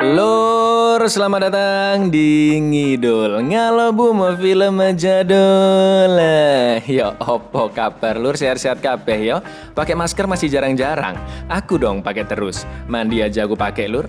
Lur, selamat datang di Ngidul. Ngalobu mau film jadul Yo, opo kabar lur, sehat-sehat kabeh yo Pakai masker masih jarang-jarang. Aku dong pakai terus. Mandi aja aku pakai lur.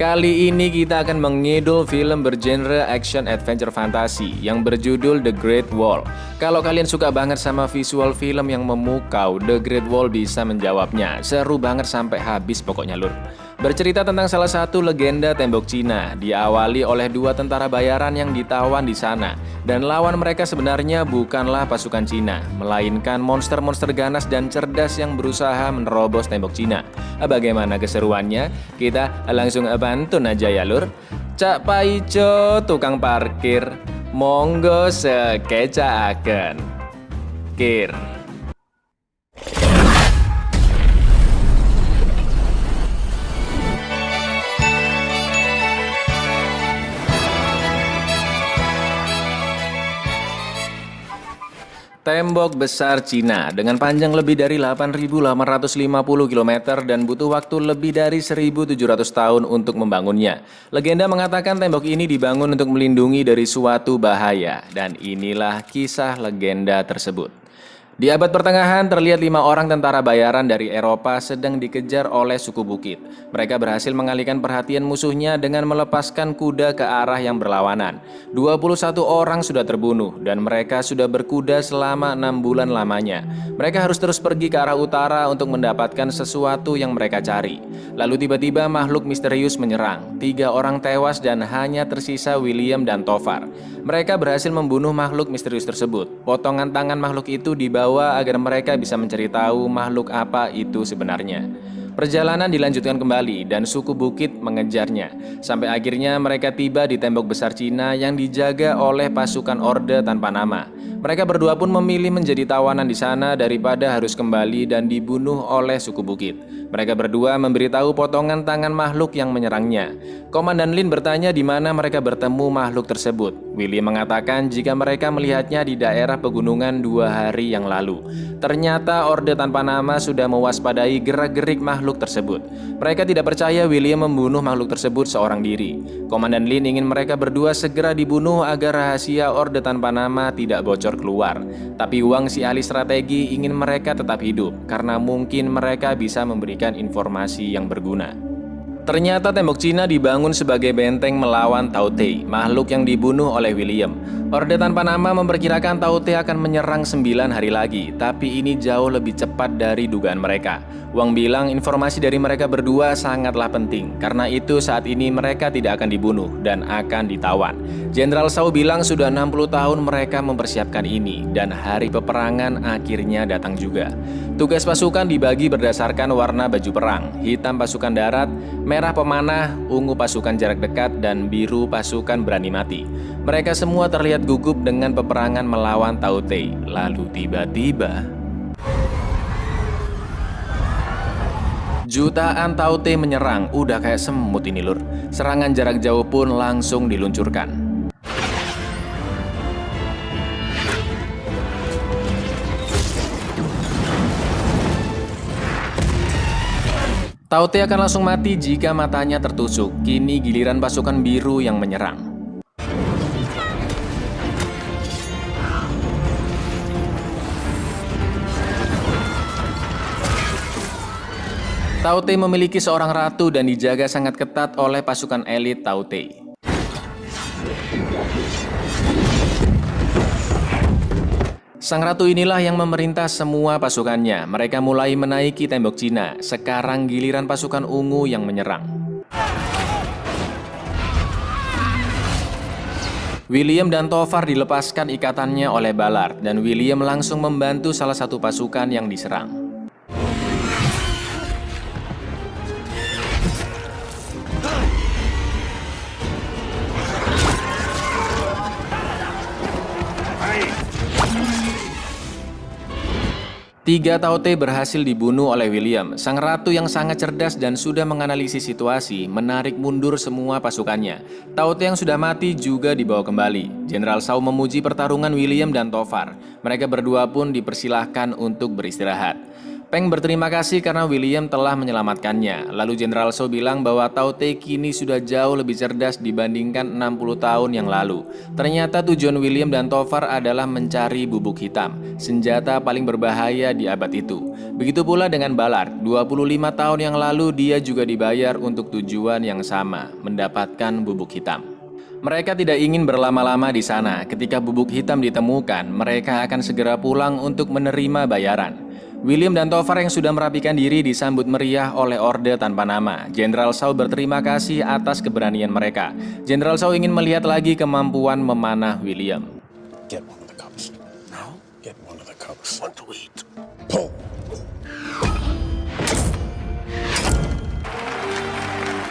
Kali ini kita akan mengidul film bergenre action adventure fantasi yang berjudul The Great Wall. Kalau kalian suka banget sama visual film yang memukau, The Great Wall bisa menjawabnya. Seru banget sampai habis pokoknya lur. Bercerita tentang salah satu legenda tembok Cina, diawali oleh dua tentara bayaran yang ditawan di sana. Dan lawan mereka sebenarnya bukanlah pasukan Cina, melainkan monster-monster ganas dan cerdas yang berusaha menerobos tembok Cina. Bagaimana keseruannya? Kita langsung pantun aja ya lur. Cak Paijo tukang parkir, monggo sekeca akan. Kir. Tembok besar Cina dengan panjang lebih dari 8.850 km dan butuh waktu lebih dari 1.700 tahun untuk membangunnya. Legenda mengatakan tembok ini dibangun untuk melindungi dari suatu bahaya dan inilah kisah legenda tersebut. Di abad pertengahan terlihat lima orang tentara bayaran dari Eropa sedang dikejar oleh suku bukit. Mereka berhasil mengalihkan perhatian musuhnya dengan melepaskan kuda ke arah yang berlawanan. 21 orang sudah terbunuh dan mereka sudah berkuda selama enam bulan lamanya. Mereka harus terus pergi ke arah utara untuk mendapatkan sesuatu yang mereka cari. Lalu tiba-tiba makhluk misterius menyerang. Tiga orang tewas dan hanya tersisa William dan Tovar. Mereka berhasil membunuh makhluk misterius tersebut. Potongan tangan makhluk itu dibawa agar mereka bisa mencari tahu makhluk apa itu sebenarnya. Perjalanan dilanjutkan kembali dan suku bukit mengejarnya. Sampai akhirnya mereka tiba di tembok besar Cina yang dijaga oleh pasukan orde tanpa nama. Mereka berdua pun memilih menjadi tawanan di sana daripada harus kembali dan dibunuh oleh suku bukit. Mereka berdua memberitahu potongan tangan makhluk yang menyerangnya. Komandan Lin bertanya di mana mereka bertemu makhluk tersebut. Willy mengatakan jika mereka melihatnya di daerah pegunungan dua hari yang lalu. Ternyata Orde Tanpa Nama sudah mewaspadai gerak-gerik makhluk tersebut. Mereka tidak percaya William membunuh makhluk tersebut seorang diri. Komandan Lin ingin mereka berdua segera dibunuh agar rahasia Orde Tanpa Nama tidak bocor keluar. Tapi Wang si ahli strategi ingin mereka tetap hidup karena mungkin mereka bisa memberikan informasi yang berguna. Ternyata tembok Cina dibangun sebagai benteng melawan Tao Te, makhluk yang dibunuh oleh William. Orde tanpa nama memperkirakan Tao Te akan menyerang 9 hari lagi, tapi ini jauh lebih cepat dari dugaan mereka. Wang bilang informasi dari mereka berdua sangatlah penting, karena itu saat ini mereka tidak akan dibunuh dan akan ditawan. Jenderal Shao bilang sudah 60 tahun mereka mempersiapkan ini, dan hari peperangan akhirnya datang juga. Tugas pasukan dibagi berdasarkan warna baju perang, hitam pasukan darat, merah pemanah, ungu pasukan jarak dekat, dan biru pasukan berani mati. Mereka semua terlihat gugup dengan peperangan melawan Tao Te. Lalu tiba-tiba... Jutaan Tao Te menyerang, udah kayak semut ini lur. Serangan jarak jauh pun langsung diluncurkan. Tao Te akan langsung mati jika matanya tertusuk. Kini giliran pasukan biru yang menyerang. Tao Te memiliki seorang ratu dan dijaga sangat ketat oleh pasukan elit Tao Sang ratu inilah yang memerintah semua pasukannya. Mereka mulai menaiki tembok Cina. Sekarang giliran pasukan ungu yang menyerang. William dan Tovar dilepaskan ikatannya oleh Ballard dan William langsung membantu salah satu pasukan yang diserang. Tiga Tao Te berhasil dibunuh oleh William. Sang ratu yang sangat cerdas dan sudah menganalisis situasi menarik mundur semua pasukannya. Tao Te yang sudah mati juga dibawa kembali. Jenderal Shao memuji pertarungan William dan Tovar. Mereka berdua pun dipersilahkan untuk beristirahat. Peng berterima kasih karena William telah menyelamatkannya. Lalu Jenderal Shaw bilang bahwa Tao Te kini sudah jauh lebih cerdas dibandingkan 60 tahun yang lalu. Ternyata tujuan William dan Tofar adalah mencari bubuk hitam, senjata paling berbahaya di abad itu. Begitu pula dengan Ballard, 25 tahun yang lalu dia juga dibayar untuk tujuan yang sama, mendapatkan bubuk hitam. Mereka tidak ingin berlama-lama di sana. Ketika bubuk hitam ditemukan, mereka akan segera pulang untuk menerima bayaran. William dan Tovar yang sudah merapikan diri disambut meriah oleh Orde tanpa nama. Jenderal Shaw berterima kasih atas keberanian mereka. Jenderal Shaw ingin melihat lagi kemampuan memanah William. Get one of the cups. No? Get one of the cups. want to eat.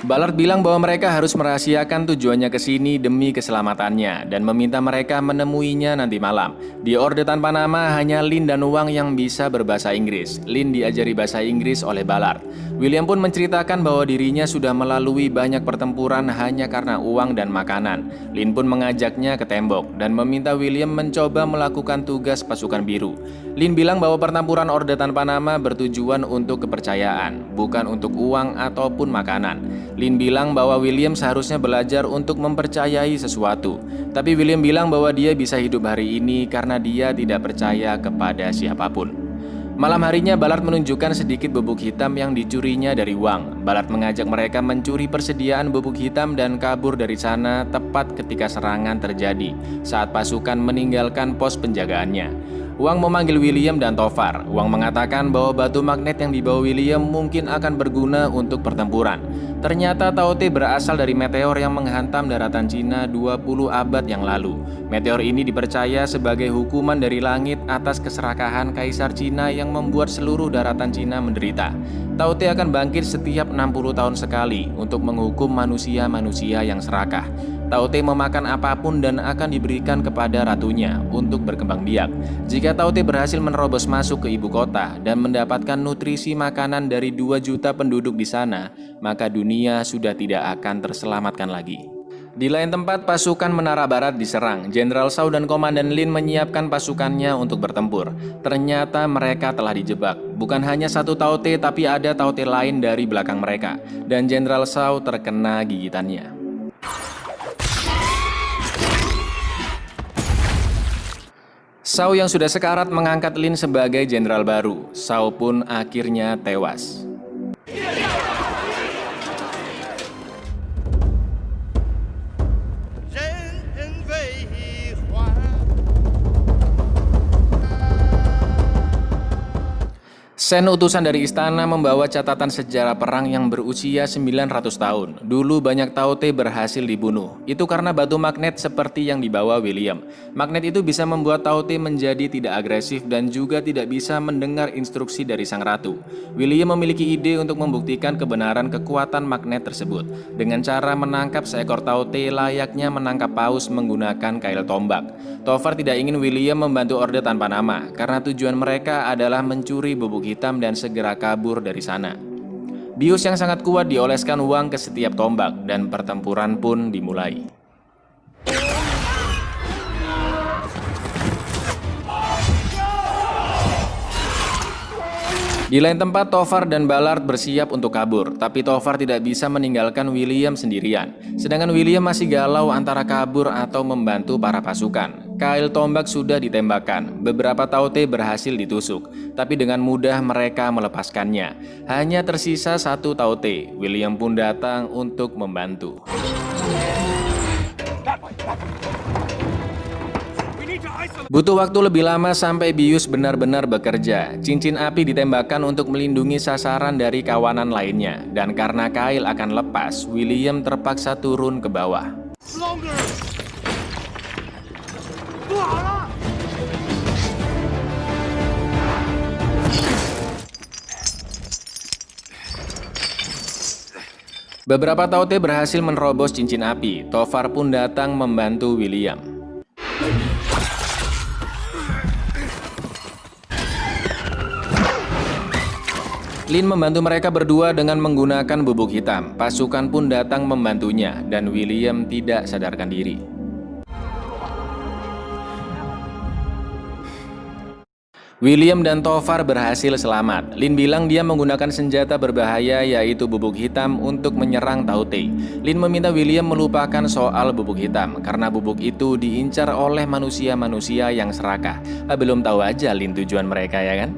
Ballard bilang bahwa mereka harus merahasiakan tujuannya ke sini demi keselamatannya dan meminta mereka menemuinya nanti malam. Di Orde Tanpa Nama hanya Lin dan Wang yang bisa berbahasa Inggris. Lin diajari bahasa Inggris oleh Ballard. William pun menceritakan bahwa dirinya sudah melalui banyak pertempuran hanya karena uang dan makanan. Lin pun mengajaknya ke tembok dan meminta William mencoba melakukan tugas pasukan biru. Lin bilang bahwa pertempuran Orde Tanpa Nama bertujuan untuk kepercayaan, bukan untuk uang ataupun makanan. Lin bilang bahwa William seharusnya belajar untuk mempercayai sesuatu. Tapi William bilang bahwa dia bisa hidup hari ini karena dia tidak percaya kepada siapa pun. Malam harinya Ballard menunjukkan sedikit bubuk hitam yang dicurinya dari Wang. Ballard mengajak mereka mencuri persediaan bubuk hitam dan kabur dari sana tepat ketika serangan terjadi saat pasukan meninggalkan pos penjagaannya. Wang memanggil William dan Tovar. Wang mengatakan bahwa batu magnet yang dibawa William mungkin akan berguna untuk pertempuran. Ternyata Tao Te berasal dari meteor yang menghantam daratan Cina 20 abad yang lalu. Meteor ini dipercaya sebagai hukuman dari langit atas keserakahan Kaisar Cina yang membuat seluruh daratan Cina menderita. Tao Te akan bangkit setiap 60 tahun sekali untuk menghukum manusia-manusia yang serakah. Tao Te memakan apa pun dan akan diberikan kepada ratunya untuk berkembang biak. Jika Tao Te berhasil menerobos masuk ke ibu kota dan mendapatkan nutrisi makanan dari 2 juta penduduk di sana, maka dunia sudah tidak akan terselamatkan lagi. Di lain tempat, pasukan Menara Barat diserang. Jenderal Shaw dan Komandan Lin menyiapkan pasukannya untuk bertempur. Ternyata mereka telah dijebak. Bukan hanya satu Taute, tapi ada Taute lain dari belakang mereka. Dan Jenderal Shaw terkena gigitannya. Sao yang sudah sekarat mengangkat Lin sebagai jenderal baru. Sao pun akhirnya tewas. Sen utusan dari istana membawa catatan sejarah perang yang berusia 900 tahun. Dulu banyak Taute berhasil dibunuh. Itu karena batu magnet seperti yang dibawa William. Magnet itu bisa membuat Taute menjadi tidak agresif dan juga tidak bisa mendengar instruksi dari sang ratu. William memiliki ide untuk membuktikan kebenaran kekuatan magnet tersebut dengan cara menangkap seekor Taute layaknya menangkap paus menggunakan kail tombak. Tovar tidak ingin William membantu orde tanpa nama karena tujuan mereka adalah mencuri bubuk hitam dan segera kabur dari sana. Bius yang sangat kuat dioleskan uang ke setiap tombak dan pertempuran pun dimulai. Di lain tempat, Tovar dan Ballard bersiap untuk kabur, tapi Tovar tidak bisa meninggalkan William sendirian. Sedangkan William masih galau antara kabur atau membantu para pasukan. Kail tombak sudah ditembakkan, beberapa Taute berhasil ditusuk, tapi dengan mudah mereka melepaskannya. Hanya tersisa satu Taute, William pun datang untuk membantu. Butuh waktu lebih lama sampai bius benar-benar bekerja. Cincin api ditembakkan untuk melindungi sasaran dari kawanan lainnya. Dan karena kail akan lepas, William terpaksa turun ke bawah. Beberapa Taute berhasil menerobos cincin api. Tovar pun datang membantu William. Lin membantu mereka berdua dengan menggunakan bubuk hitam. Pasukan pun datang membantunya, dan William tidak sadarkan diri. William dan Tovar berhasil selamat. Lin bilang dia menggunakan senjata berbahaya yaitu bubuk hitam untuk menyerang Taute. Lin meminta William melupakan soal bubuk hitam karena bubuk itu diincar oleh manusia-manusia yang serakah. Ah, belum tahu aja Lin tujuan mereka ya kan?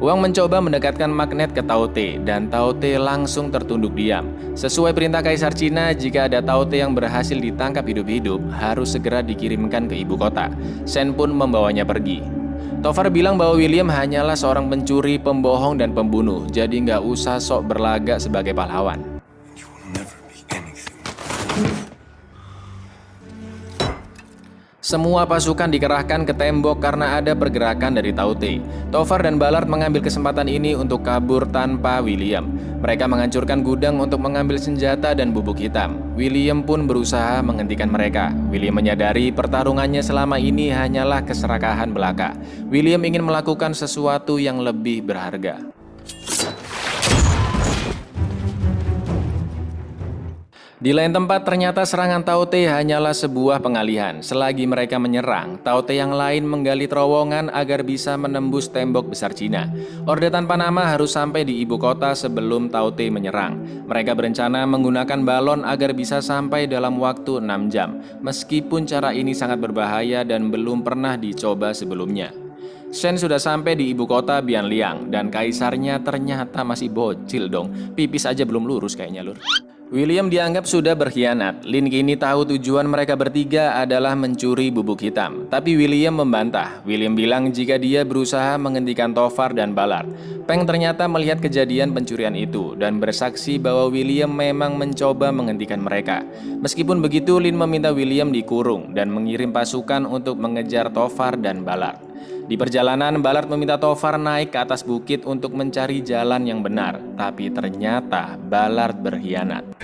Wang mencoba mendekatkan magnet ke Taute dan Taute langsung tertunduk diam. Sesuai perintah Kaisar Cina, jika ada Taute yang berhasil ditangkap hidup-hidup, harus segera dikirimkan ke ibu kota. Shen pun membawanya pergi. Tovar bilang bahwa William hanyalah seorang pencuri, pembohong, dan pembunuh, jadi nggak usah sok berlagak sebagai pahlawan. Semua pasukan dikerahkan ke tembok karena ada pergerakan dari Taute. Tovar dan Ballard mengambil kesempatan ini untuk kabur tanpa William. Mereka menghancurkan gudang untuk mengambil senjata dan bubuk hitam. William pun berusaha menghentikan mereka. William menyadari pertarungannya selama ini hanyalah keserakahan belaka. William ingin melakukan sesuatu yang lebih berharga. Di lain tempat, ternyata serangan Taute hanyalah sebuah pengalihan. Selagi mereka menyerang, Taute yang lain menggali terowongan agar bisa menembus tembok besar Cina. Orde tanpa nama harus sampai di ibu kota sebelum Taute menyerang. Mereka berencana menggunakan balon agar bisa sampai dalam waktu 6 jam. Meskipun cara ini sangat berbahaya dan belum pernah dicoba sebelumnya. Shen sudah sampai di ibu kota Bianliang dan kaisarnya ternyata masih bocil dong. Pipis aja belum lurus kayaknya lur. William dianggap sudah berkhianat. Lin kini tahu tujuan mereka bertiga adalah mencuri bubuk hitam. Tapi William membantah. William bilang jika dia berusaha menghentikan Tovar dan Ballard. Peng ternyata melihat kejadian pencurian itu dan bersaksi bahwa William memang mencoba menghentikan mereka. Meskipun begitu, Lin meminta William dikurung dan mengirim pasukan untuk mengejar Tovar dan Ballard. Di perjalanan, Ballard meminta Tovar naik ke atas bukit untuk mencari jalan yang benar, tapi ternyata Ballard berkhianat.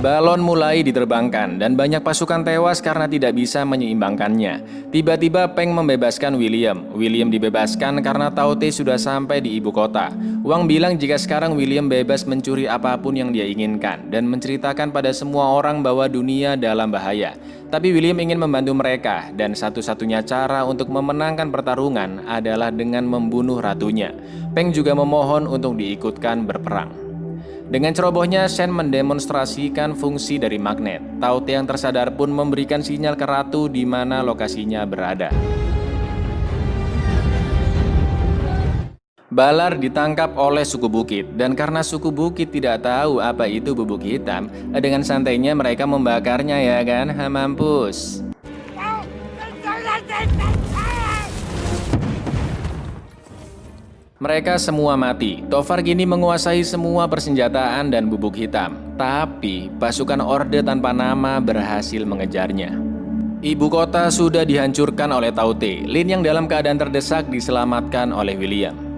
Balon mulai diterbangkan dan banyak pasukan tewas karena tidak bisa menyeimbangkannya. Tiba-tiba Peng membebaskan William. William dibebaskan karena Taute sudah sampai di ibu kota. Wang bilang jika sekarang William bebas mencuri apa pun yang dia inginkan dan menceritakan pada semua orang bahwa dunia dalam bahaya. Tapi William ingin membantu mereka dan satu-satunya cara untuk memenangkan pertarungan adalah dengan membunuh ratunya. Peng juga memohon untuk diikutkan berperang. Dengan cerobohnya, Shen mendemonstrasikan fungsi dari magnet. Taute yang tersadar pun memberikan sinyal ke ratu di mana lokasinya berada. Balar ditangkap oleh suku bukit dan karena suku bukit tidak tahu apa itu bubuk hitam, dengan santainya mereka membakarnya ya kan, ha, mampus. Mereka semua mati. Tovar kini menguasai semua persenjataan dan bubuk hitam. Tapi pasukan Orde tanpa nama berhasil mengejarnya. Ibu kota sudah dihancurkan oleh Taute. Lin yang dalam keadaan terdesak diselamatkan oleh William.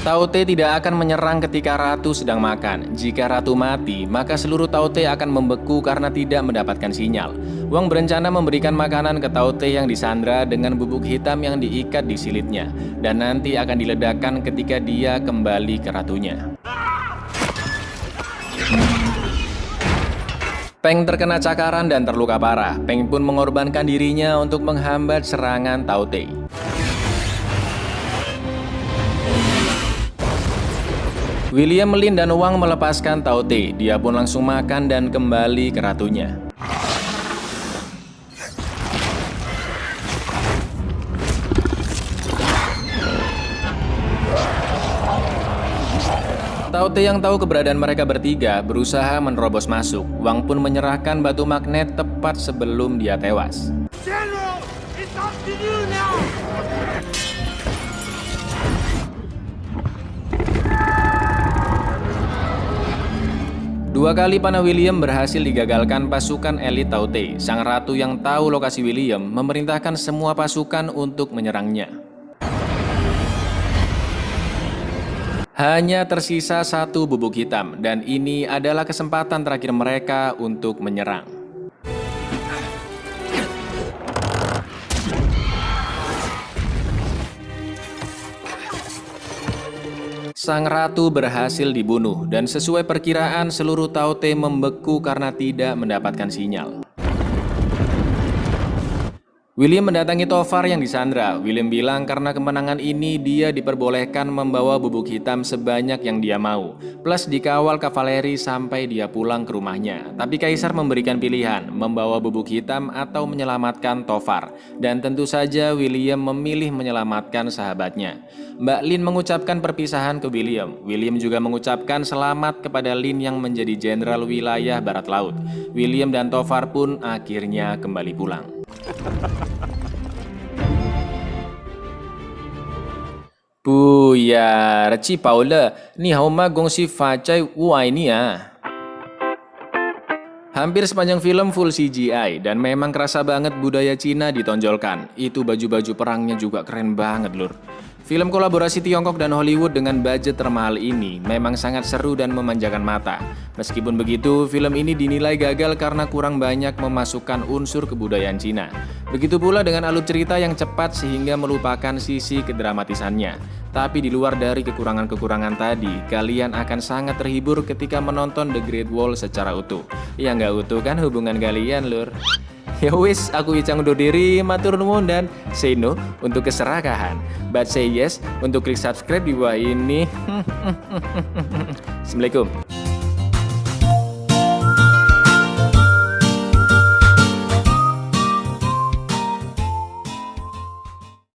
Taute tidak akan menyerang ketika ratu sedang makan. Jika ratu mati, maka seluruh Taute akan membeku karena tidak mendapatkan sinyal. Wang berencana memberikan makanan ke Taute yang disandra dengan bubuk hitam yang diikat di silitnya, dan nanti akan diledakkan ketika dia kembali ke ratunya. Peng terkena cakaran dan terluka parah. Peng pun mengorbankan dirinya untuk menghambat serangan Taute. William Lin dan Wang melepaskan Taute. Dia pun langsung makan dan kembali ke ratunya. Taute yang tahu keberadaan mereka bertiga berusaha menerobos masuk. Wang pun menyerahkan batu magnet tepat sebelum dia tewas. Dua kali panah William berhasil digagalkan pasukan elit Taute. Sang ratu yang tahu lokasi William memerintahkan semua pasukan untuk menyerangnya. Hanya tersisa satu bubuk hitam, dan ini adalah kesempatan terakhir mereka untuk menyerang. Sang ratu berhasil dibunuh dan sesuai perkiraan seluruh Taute membeku karena tidak mendapatkan sinyal. William mendatangi Tofar yang disandra. William bilang karena kemenangan ini dia diperbolehkan membawa bubuk hitam sebanyak yang dia mau, plus dikawal kavaleri sampai dia pulang ke rumahnya. Tapi Kaisar memberikan pilihan, membawa bubuk hitam atau menyelamatkan Tofar. Dan tentu saja William memilih menyelamatkan sahabatnya. Mbak Lin mengucapkan perpisahan ke William. William juga mengucapkan selamat kepada Lin yang menjadi jenderal wilayah barat laut. William dan Tofar pun akhirnya kembali pulang. Bu ya, reci Paula, ni hauma gongsi facai uai ni ya. Hampir sepanjang film full CGI dan memang kerasa banget budaya Cina ditonjolkan. Itu baju-baju perangnya juga keren banget lur. Film kolaborasi Tiongkok dan Hollywood dengan budget termahal ini memang sangat seru dan memanjakan mata. Meskipun begitu, film ini dinilai gagal karena kurang banyak memasukkan unsur kebudayaan Cina. Begitu pula dengan alur cerita yang cepat sehingga melupakan sisi kedramatisannya. Tapi di luar dari kekurangan-kekurangan tadi, kalian akan sangat terhibur ketika menonton The Great Wall secara utuh. Ya nggak utuh kan hubungan kalian, lur? Ya wis, aku Icang undur diri, matur nuwun dan say no untuk keserakahan. But say yes untuk klik subscribe di bawah ini. Assalamualaikum.